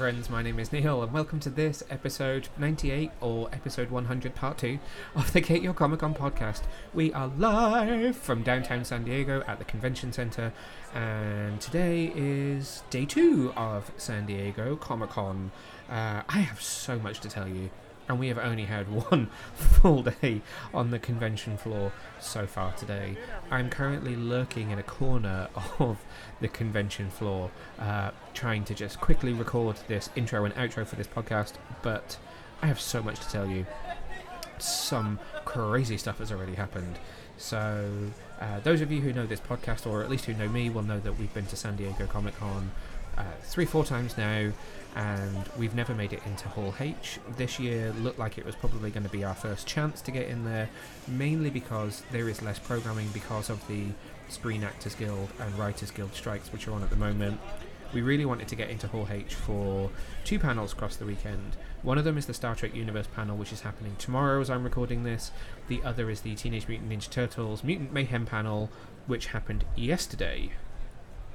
Friends, my name is Neil, and welcome to this episode 98 or episode 100, part 2 of the Get Your Comic Con podcast. We are live from downtown San Diego at the Convention Center, and today is day two of San Diego Comic Con. Uh, I have so much to tell you and we have only had one full day on the convention floor so far today. I'm currently lurking in a corner of the convention floor, uh, trying to just quickly record this intro and outro for this podcast, but I have so much to tell you. Some crazy stuff has already happened. So, uh, those of you who know this podcast, or at least who know me, will know that we've been to San Diego Comic Con uh, three, four times now and we've never made it into Hall H. This year looked like it was probably going to be our first chance to get in there, mainly because there is less programming because of the Screen Actors Guild and Writers Guild strikes, which are on at the moment. We really wanted to get into Hall H for two panels across the weekend. One of them is the Star Trek Universe panel, which is happening tomorrow as I'm recording this. The other is the Teenage Mutant Ninja Turtles Mutant Mayhem panel, which happened yesterday.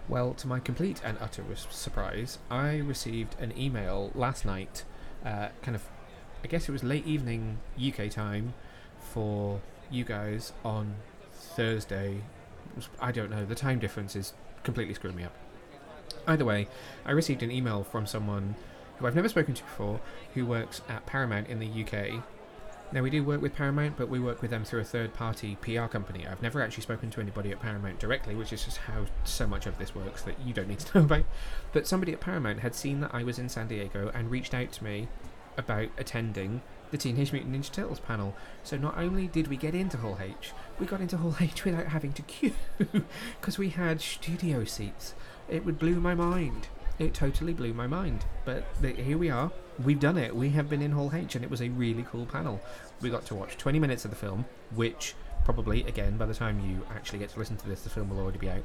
Well, to my complete and utter surprise, I received an email last night, uh, kind of, I guess it was late evening UK time for you guys on Thursday. I don't know, the time difference is completely screwing me up. Either way, I received an email from someone who I've never spoken to before who works at Paramount in the UK now, we do work with Paramount, but we work with them through a third party PR company. I've never actually spoken to anybody at Paramount directly, which is just how so much of this works that you don't need to know about. But somebody at Paramount had seen that I was in San Diego and reached out to me about attending the Teenage Mutant Ninja Turtles panel. So not only did we get into Hall H, we got into Hall H without having to queue because we had studio seats. It would blew my mind. It totally blew my mind. But here we are. We've done it. We have been in Hall H, and it was a really cool panel. We got to watch 20 minutes of the film, which probably, again, by the time you actually get to listen to this, the film will already be out.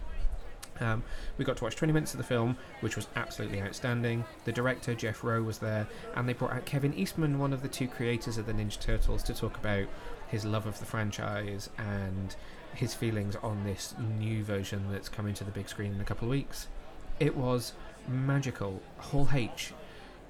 Um, we got to watch 20 minutes of the film, which was absolutely outstanding. The director, Jeff Rowe, was there, and they brought out Kevin Eastman, one of the two creators of the Ninja Turtles, to talk about his love of the franchise and his feelings on this new version that's coming to the big screen in a couple of weeks. It was magical. Hall H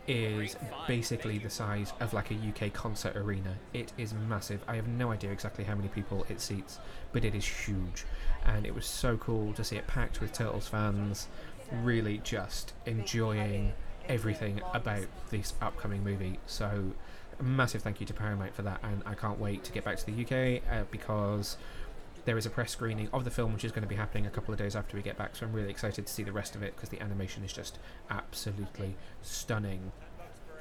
is basically the size of like a UK concert arena. It is massive. I have no idea exactly how many people it seats, but it is huge. And it was so cool to see it packed with Turtles fans, really just enjoying everything about this upcoming movie. So, massive thank you to Paramount for that, and I can't wait to get back to the UK uh, because there is a press screening of the film which is going to be happening a couple of days after we get back so i'm really excited to see the rest of it because the animation is just absolutely stunning.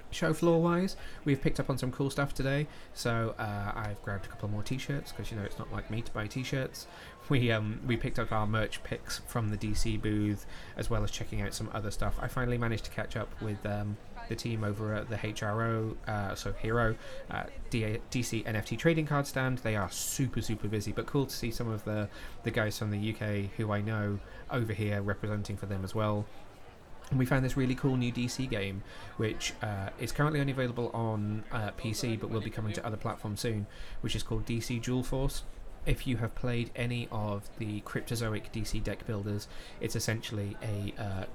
Show floor wise we've picked up on some cool stuff today. So uh, i've grabbed a couple more t-shirts because you know it's not like me to buy t-shirts. We um we picked up our merch picks from the dc booth as well as checking out some other stuff. I finally managed to catch up with um, the team over at the HRO, uh, so Hero, uh, DC NFT trading card stand. They are super, super busy, but cool to see some of the, the guys from the UK who I know over here representing for them as well. And we found this really cool new DC game, which uh, is currently only available on uh, PC, but will be coming to other platforms soon, which is called DC Dual Force if you have played any of the Cryptozoic DC deck builders, it's essentially a uh,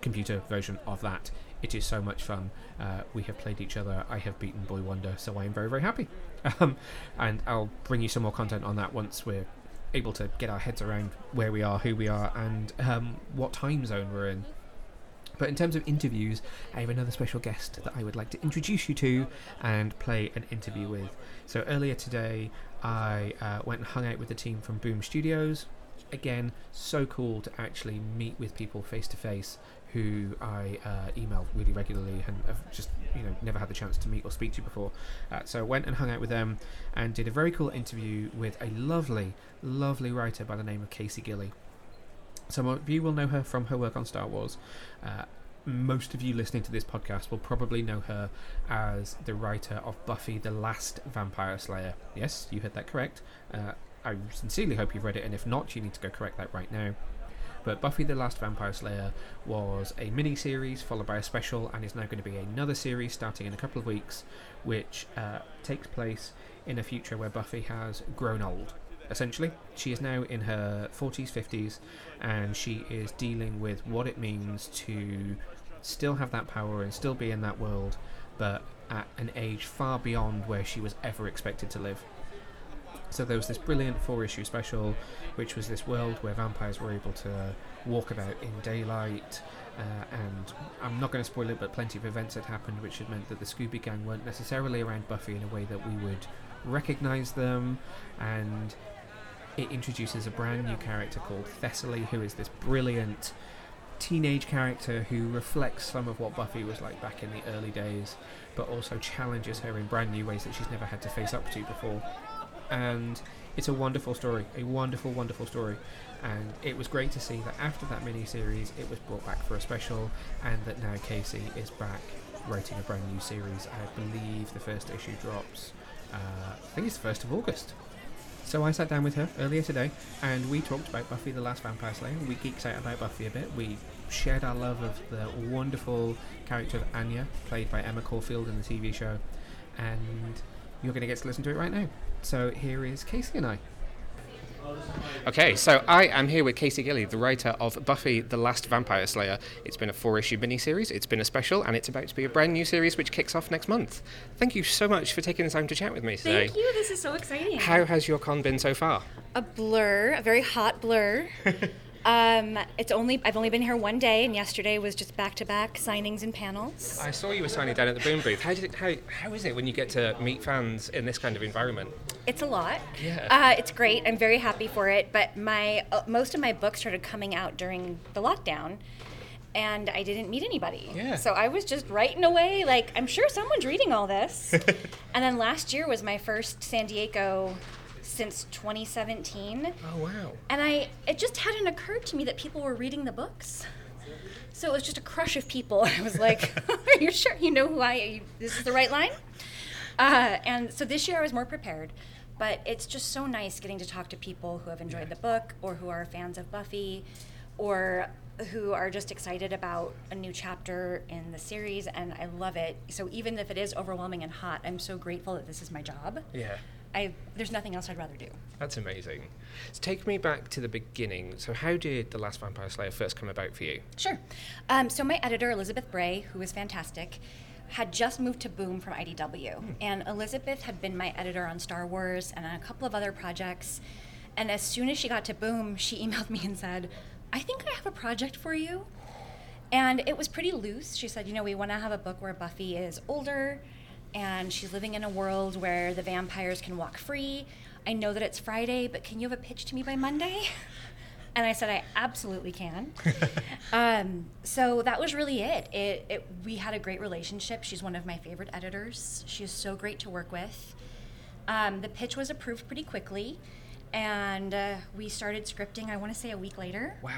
computer version of that. It is so much fun. Uh, we have played each other. I have beaten Boy Wonder, so I am very, very happy. Um, and I'll bring you some more content on that once we're able to get our heads around where we are, who we are, and um, what time zone we're in. But in terms of interviews, I have another special guest that I would like to introduce you to and play an interview with. So earlier today, I uh, went and hung out with the team from Boom Studios. Again, so cool to actually meet with people face to face who I uh, email really regularly and have just you know never had the chance to meet or speak to before. Uh, so I went and hung out with them and did a very cool interview with a lovely, lovely writer by the name of Casey Gilly. Some of you will know her from her work on Star Wars. Uh, most of you listening to this podcast will probably know her as the writer of Buffy the Last Vampire Slayer. Yes, you heard that correct. Uh, I sincerely hope you've read it, and if not, you need to go correct that right now. But Buffy the Last Vampire Slayer was a mini series followed by a special, and is now going to be another series starting in a couple of weeks, which uh, takes place in a future where Buffy has grown old. Essentially, she is now in her 40s, 50s, and she is dealing with what it means to still have that power and still be in that world, but at an age far beyond where she was ever expected to live. So there was this brilliant four issue special, which was this world where vampires were able to walk about in daylight. Uh, and I'm not going to spoil it, but plenty of events had happened, which had meant that the Scooby Gang weren't necessarily around Buffy in a way that we would recognize them. And it introduces a brand new character called Thessaly, who is this brilliant teenage character who reflects some of what Buffy was like back in the early days, but also challenges her in brand new ways that she's never had to face up to before and it's a wonderful story, a wonderful, wonderful story. And it was great to see that after that mini series, it was brought back for a special, and that now Casey is back writing a brand new series. I believe the first issue drops, uh, I think it's the 1st of August. So I sat down with her earlier today, and we talked about Buffy the Last Vampire Slayer. We geeked out about Buffy a bit. We shared our love of the wonderful character of Anya, played by Emma Caulfield in the TV show, and you're going to get to listen to it right now. So here is Casey and I. Okay, so I am here with Casey Gilly, the writer of Buffy the Last Vampire Slayer. It's been a four issue miniseries, it's been a special, and it's about to be a brand new series which kicks off next month. Thank you so much for taking the time to chat with me today. Thank you, this is so exciting. How has your con been so far? A blur, a very hot blur. Um, it's only I've only been here one day, and yesterday was just back to back signings and panels. I saw you were signing down at the Boom booth. How did it, how how is it when you get to meet fans in this kind of environment? It's a lot. Yeah. Uh, it's great. I'm very happy for it. But my uh, most of my books started coming out during the lockdown. And I didn't meet anybody. Yeah. So I was just writing away, like, I'm sure someone's reading all this. and then last year was my first San Diego since 2017. Oh wow! And I, it just hadn't occurred to me that people were reading the books. So it was just a crush of people. I was like, "Are you sure you know who I? You, this is the right line." Uh, and so this year I was more prepared, but it's just so nice getting to talk to people who have enjoyed the book or who are fans of Buffy, or who are just excited about a new chapter in the series, and I love it. So even if it is overwhelming and hot, I'm so grateful that this is my job. Yeah. I, there's nothing else I'd rather do. That's amazing. So take me back to the beginning. So how did The Last Vampire Slayer first come about for you? Sure. Um, so my editor, Elizabeth Brei, who is fantastic, had just moved to Boom from IDW. Hmm. And Elizabeth had been my editor on Star Wars and on a couple of other projects. And as soon as she got to Boom, she emailed me and said, I think I have a project for you. And it was pretty loose. She said, you know, we want to have a book where Buffy is older and she's living in a world where the vampires can walk free. I know that it's Friday, but can you have a pitch to me by Monday? And I said, I absolutely can. um, so that was really it. It, it. We had a great relationship. She's one of my favorite editors. She is so great to work with. Um, the pitch was approved pretty quickly, and uh, we started scripting, I want to say a week later. Wow.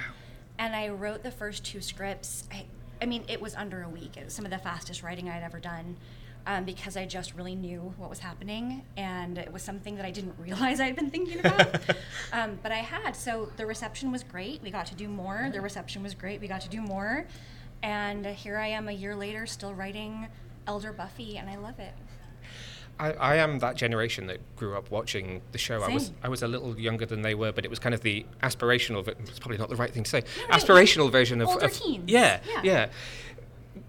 And I wrote the first two scripts. I, I mean, it was under a week. It was some of the fastest writing I'd ever done um, because I just really knew what was happening, and it was something that I didn't realize I'd been thinking about. um, but I had. So the reception was great. We got to do more. The reception was great. We got to do more, and here I am a year later, still writing Elder Buffy, and I love it. I, I, am that generation that grew up watching the show. Same. I was I was a little younger than they were, but it was kind of the aspirational. It's probably not the right thing to say. No, aspirational version of, older of teens. Yeah, Yeah. yeah.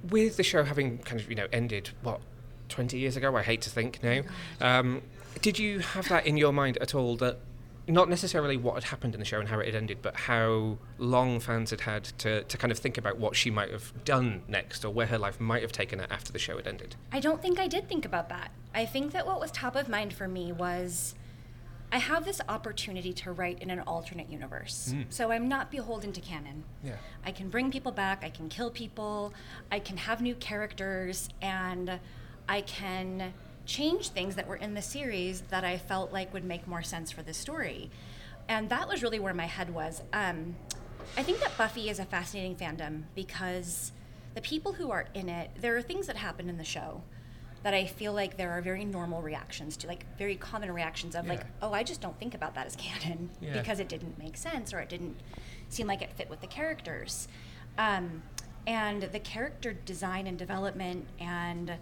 With the show having kind of you know ended what 20 years ago, I hate to think now. Um, did you have that in your mind at all that not necessarily what had happened in the show and how it had ended, but how long fans had had to, to kind of think about what she might have done next or where her life might have taken her after the show had ended? I don't think I did think about that. I think that what was top of mind for me was I have this opportunity to write in an alternate universe. Mm. So I'm not beholden to canon. Yeah. I can bring people back, I can kill people, I can have new characters, and I can change things that were in the series that I felt like would make more sense for the story. And that was really where my head was. Um, I think that Buffy is a fascinating fandom because the people who are in it, there are things that happen in the show that I feel like there are very normal reactions to, like very common reactions of like, oh, I just don't think about that as canon Yeah. because it didn't make sense or it didn't seem like it fit with the characters. Um, and the character design and development and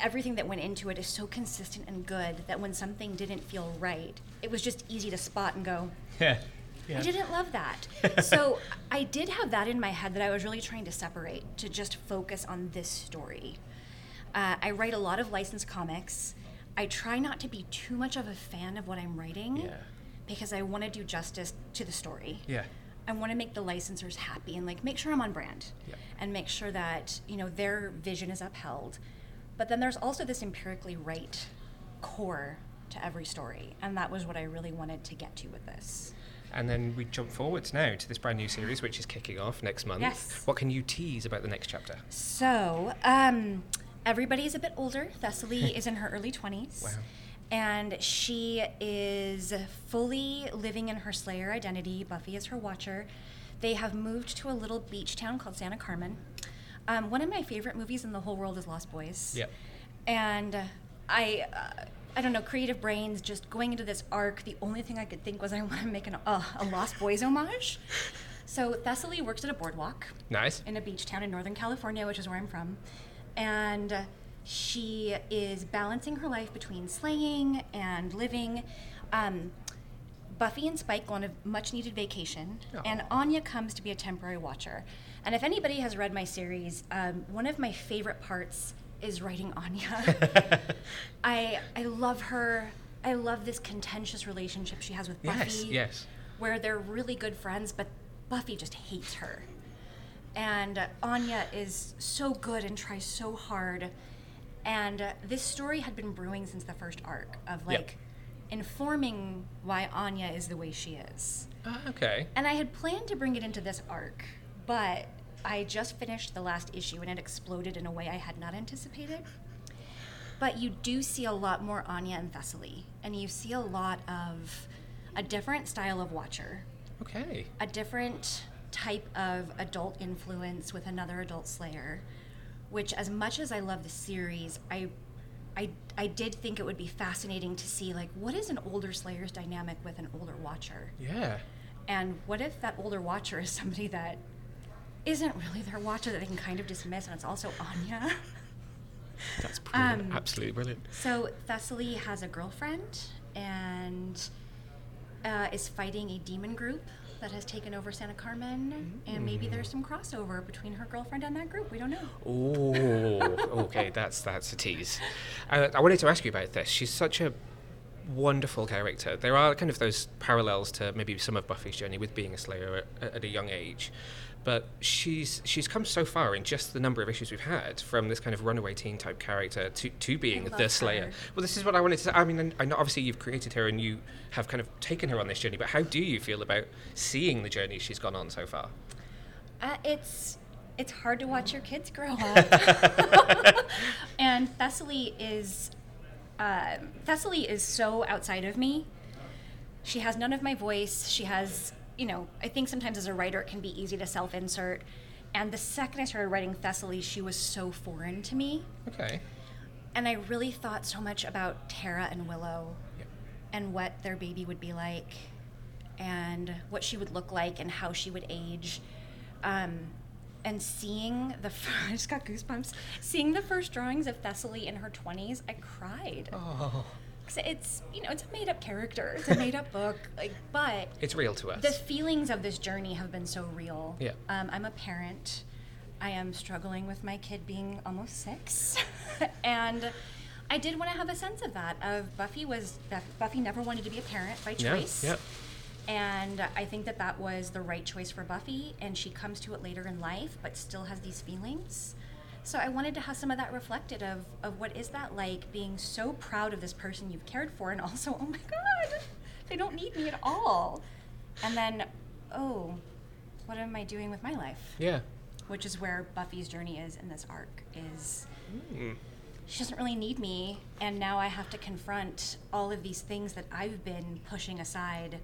everything that went into it is so consistent and good that when something didn't feel right, it was just easy to spot and go, Yeah. Yeah. I didn't love that. so I did have that in my head that I was really trying to separate to just focus on this story. Uh, I write a lot of licensed comics. I try not to be too much of a fan of what I'm writing Yeah. because I want to do justice to the story. Yeah. I want to make the licensors happy and like make sure I'm on brand Yeah. and make sure that you know their vision is upheld. But then there's also this empirically right core to every story, and that was what I really wanted to get to with this. And then we jump forwards now to this brand new series, which is kicking off next month. Yes. What can you tease about the next chapter? So, um, everybody's a bit older. Thessaly is in her early 20s. Wow. And she is fully living in her Slayer identity. Buffy is her watcher. They have moved to a little beach town called Santa Carmen. Um, one of my favorite movies in the whole world is Lost Boys. Yep. And I, uh, I don't know, creative brains just going into this arc. The only thing I could think was I want to make an, uh, a Lost Boys homage. So Thessaly works at a boardwalk Nice. in a beach town in Northern California, which is where I'm from. And she is balancing her life between slaying and living. Um, Buffy and Spike go on a much needed vacation, and Anya comes to be a temporary watcher. And if anybody has read my series, um, one of my favorite parts is writing Anya. I I love her. I love this contentious relationship she has with Buffy Yes, yes. where they're really good friends, but Buffy just hates her. And uh, Anya is so good and tries so hard. And uh, this story had been brewing since the first arc of Yep. like informing why Anya is the way she is. Ah, okay. And I had planned to bring it into this arc, but I just finished the last issue and it exploded in a way I had not anticipated. But you do see a lot more Anya and Thessaly, and you see a lot of a different style of Watcher, Okay. a different type of adult influence with another adult Slayer, which, as much as I love the series, I. I, I did think it would be fascinating to see like what is an older Slayer's dynamic with an older Watcher. Yeah. And what if that older watcher is somebody that isn't really their watcher that they can kind of dismiss and it's also Anya? That's brilliant. Um, Absolutely brilliant. so Thessaly has a girlfriend and uh, is fighting a demon group that has taken over Santa Carmen. And maybe there's some crossover between her girlfriend and that group. We don't know. Oh, okay. That's that's a tease. Uh, I wanted to ask you about this. She's such a wonderful character. There are kind of those parallels to maybe some of Buffy's journey with being a Slayer at, at a young age, but she's she's come so far in just the number of issues we've had from this kind of runaway teen type character to to being the Slayer. her. Well, this is what I wanted to. say. I mean, I know obviously you've created her and you have kind of taken her on this journey, but how do you feel about seeing the journey she's gone on so far? Uh, it's it's hard to watch your kids grow up. and Thessaly is um, Thessaly is so outside of me. She has none of my voice. She has, you know, I think sometimes as a writer it can be easy to self-insert. And the second I started writing Thessaly, she was so foreign to me. Okay. And I really thought so much about Tara and Willow Yep. and what their baby would be like and what she would look like and how she would age. Um, and seeing the, first, I just got goosebumps. Seeing the first drawings of Thessaly in her 20s, I cried. Oh, 'Cause it's, you know, it's a made up character, it's a made up book, like, but it's real to us. the feelings of this journey have been so real. Yeah. Um, I'm a parent. I am struggling with my kid being almost six, and I did want to have a sense of that. Of Buffy was Buffy never wanted to be a parent by Yeah, choice. yeah. And I think that that was the right choice for Buffy, and she comes to it later in life, but still has these feelings. So I wanted to have some of that reflected of, of what is that like being so proud of this person you've cared for, and also, oh my god, they don't need me at all. And then, oh, what am I doing with my life? yeah. Which is where Buffy's journey is in this arc. Is Mm. she doesn't really need me, and now I have to confront all of these things that I've been pushing aside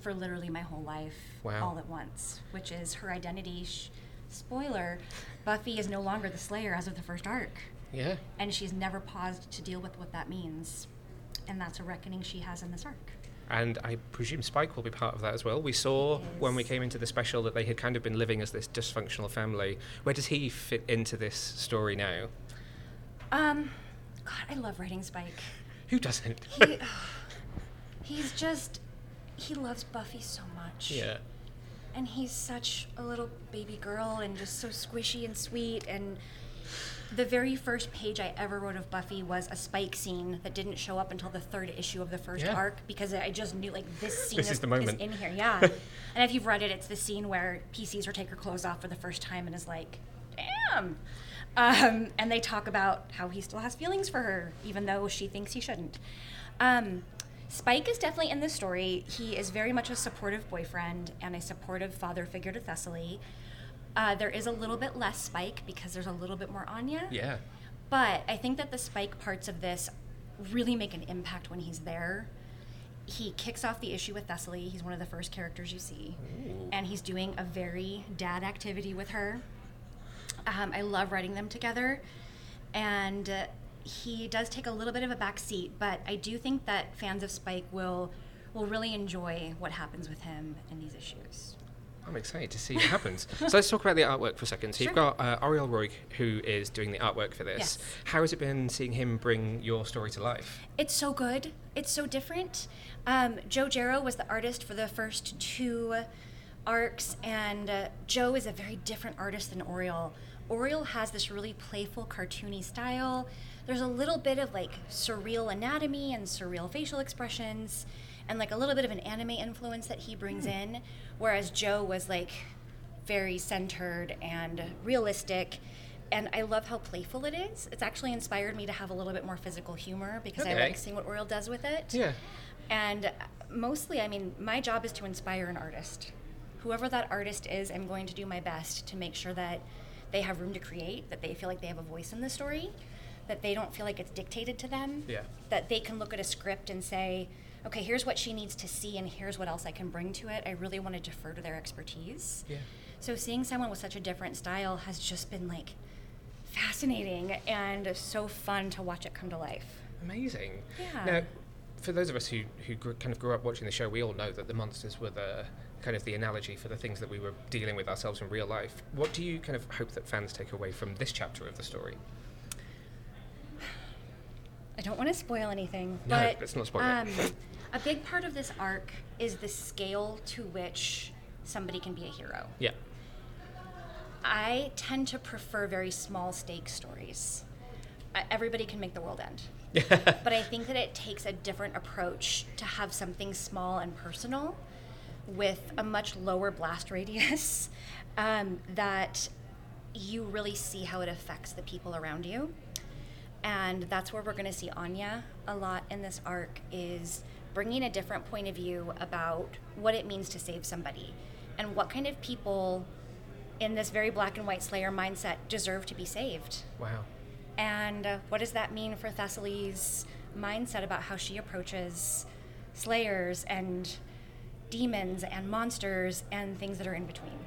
for literally my whole life, Wow. all at once. Which is her identity. Sh- spoiler: Buffy is no longer the Slayer as of the first arc, Yeah. and she's never paused to deal with what that means, and that's a reckoning she has in this arc. And I presume Spike will be part of that as well. We saw when we came into the special that they had kind of been living as this dysfunctional family. Where does he fit into this story now? Um, God, I love writing Spike. Who doesn't? He, he's just he loves Buffy so much. Yeah. And he's such a little baby girl and just so squishy and sweet and the very first page I ever wrote of Buffy was a Spike scene that didn't show up until the third issue of the first Yeah. arc because I just knew like this scene This is the moment. in here. Yeah. and if you've read it, it's the scene where P sees her take her clothes off for the first time and is like, "Damn." Um, and they talk about how he still has feelings for her, even though she thinks he shouldn't. Um, Spike is definitely in this story. He is very much a supportive boyfriend and a supportive father figure to Thessaly. Uh, there is a little bit less Spike because there's a little bit more Anya. Yeah. But I think that the Spike parts of this really make an impact when he's there. He kicks off the issue with Thessaly. He's one of the first characters you see. Ooh. And he's doing a very dad activity with her. Um, I love writing them together. And uh, he does take a little bit of a back seat, but I do think that fans of Spike will will really enjoy what happens with him in these issues. I'm excited to see what happens. so let's talk about the artwork for a second. So you've got uh, Oriol Roig, who is doing the artwork for this. Yes. How has it been seeing him bring your story to life? It's so good. It's so different. Um, Joe Jaro was the artist for the first two arcs, and uh, Joe is a very different artist than Oriol. Oriol has this really playful, cartoony style. There's a little bit of like surreal anatomy and surreal facial expressions, and like a little bit of an anime influence that he brings in, whereas Joe was like very centered and realistic. And I love how playful it is. It's actually inspired me to have a little bit more physical humor because I like seeing what Oriol does with it. Yeah. And uh, mostly, I mean, my job is to inspire an artist. Whoever that artist is, I'm going to do my best to make sure that they have room to create, that they feel like they have a voice in the story, that they don't feel like it's dictated to them, Yeah. that they can look at a script and say, okay, here's what she needs to see, and here's what else I can bring to it. I really want to defer to their expertise. Yeah. So seeing someone with such a different style has just been like fascinating and so fun to watch it come to life. Amazing. Yeah. Now, for those of us who, who grew, kind of grew up watching the show, we all know that the monsters were the kind of the analogy for the things that we were dealing with ourselves in real life. What do you kind of hope that fans take away from this chapter of the story? I don't want to spoil anything, No, but let's not spoil it. um, a big part of this arc is the scale to which somebody can be a hero. Yeah. I tend to prefer very small stake stories. Uh, everybody can make the world end. but I think that it takes a different approach to have something small and personal with a much lower blast radius um, that you really see how it affects the people around you. And that's where we're going to see Anya a lot in this arc is bringing a different point of view about what it means to save somebody and what kind of people in this very black and white Slayer mindset deserve to be saved. wow. And uh, what does that mean for Thessaly's mindset about how she approaches slayers and demons and monsters and things that are in between?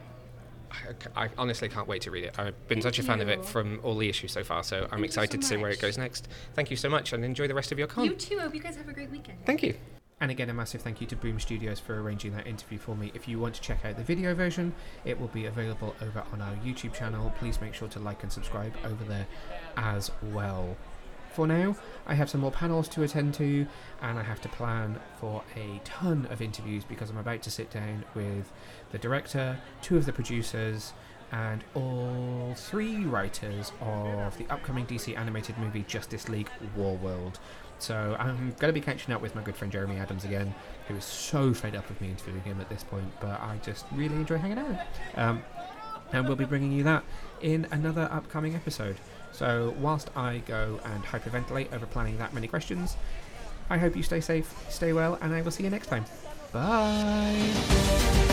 I, I honestly can't wait to read it. I've been Thank such a fan of it from all the issues so far, so I'm Thank excited so to see where it goes next. Thank you so much and enjoy the rest of your con. You too. I hope you guys have a great weekend. Thank you. And again, a massive thank you to Boom Studios for arranging that interview for me. If you want to check out the video version, it will be available over on our YouTube channel. Please make sure to like and subscribe over there as well. For now, I have some more panels to attend to, and I have to plan for a ton of interviews because I'm about to sit down with the director, two of the producers, and all three writers of the upcoming DC animated movie Justice League Warworld. So I'm going to be catching up with my good friend Jeremy Adams again, who is so fed up with me interviewing him at this point, but I just really enjoy hanging out. Um, and we'll be bringing you that in another upcoming episode. So whilst I go and hyperventilate over planning that many questions, I hope you stay safe, stay well, and I will see you next time. Bye.